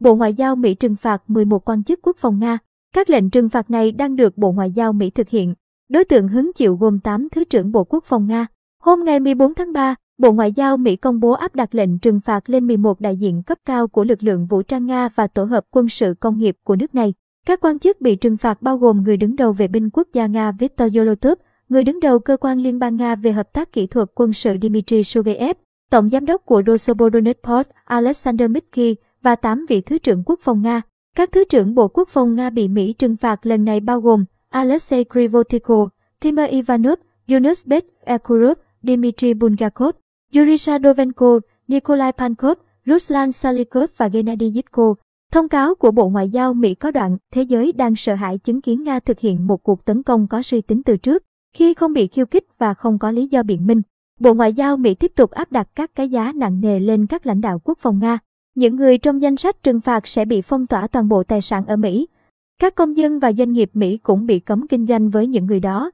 Bộ Ngoại giao Mỹ trừng phạt 11 quan chức quốc phòng Nga. Các lệnh trừng phạt này đang được Bộ Ngoại giao Mỹ thực hiện. Đối tượng hứng chịu gồm 8 Thứ trưởng Bộ Quốc phòng Nga. Hôm ngày 14 tháng 3, Bộ Ngoại giao Mỹ công bố áp đặt lệnh trừng phạt lên 11 đại diện cấp cao của lực lượng vũ trang Nga và tổ hợp quân sự công nghiệp của nước này. Các quan chức bị trừng phạt bao gồm người đứng đầu vệ binh quốc gia Nga Viktor Yolotov, người đứng đầu cơ quan Liên bang Nga về hợp tác kỹ thuật quân sự Dmitry Shuvaev, tổng giám đốc của Rosoboronetport Alexander Mitsky và 8 vị thứ trưởng quốc phòng Nga. Các thứ trưởng Bộ Quốc phòng Nga bị Mỹ trừng phạt lần này bao gồm Alexei Krivotiko, Timur Ivanov, Yunus Bet Ekurov, Dmitry Bulgakov, Yuri Sadovenko, Nikolai Pankov, Ruslan Salikov và Gennady Zitko. Thông cáo của Bộ Ngoại giao Mỹ có đoạn, thế giới đang sợ hãi chứng kiến Nga thực hiện một cuộc tấn công có suy tính từ trước, khi không bị khiêu khích và không có lý do biện minh. Bộ Ngoại giao Mỹ tiếp tục áp đặt các cái giá nặng nề lên các lãnh đạo quốc phòng Nga. Những người trong danh sách trừng phạt sẽ bị phong tỏa toàn bộ tài sản ở Mỹ. Các công dân và doanh nghiệp Mỹ cũng bị cấm kinh doanh với những người đó.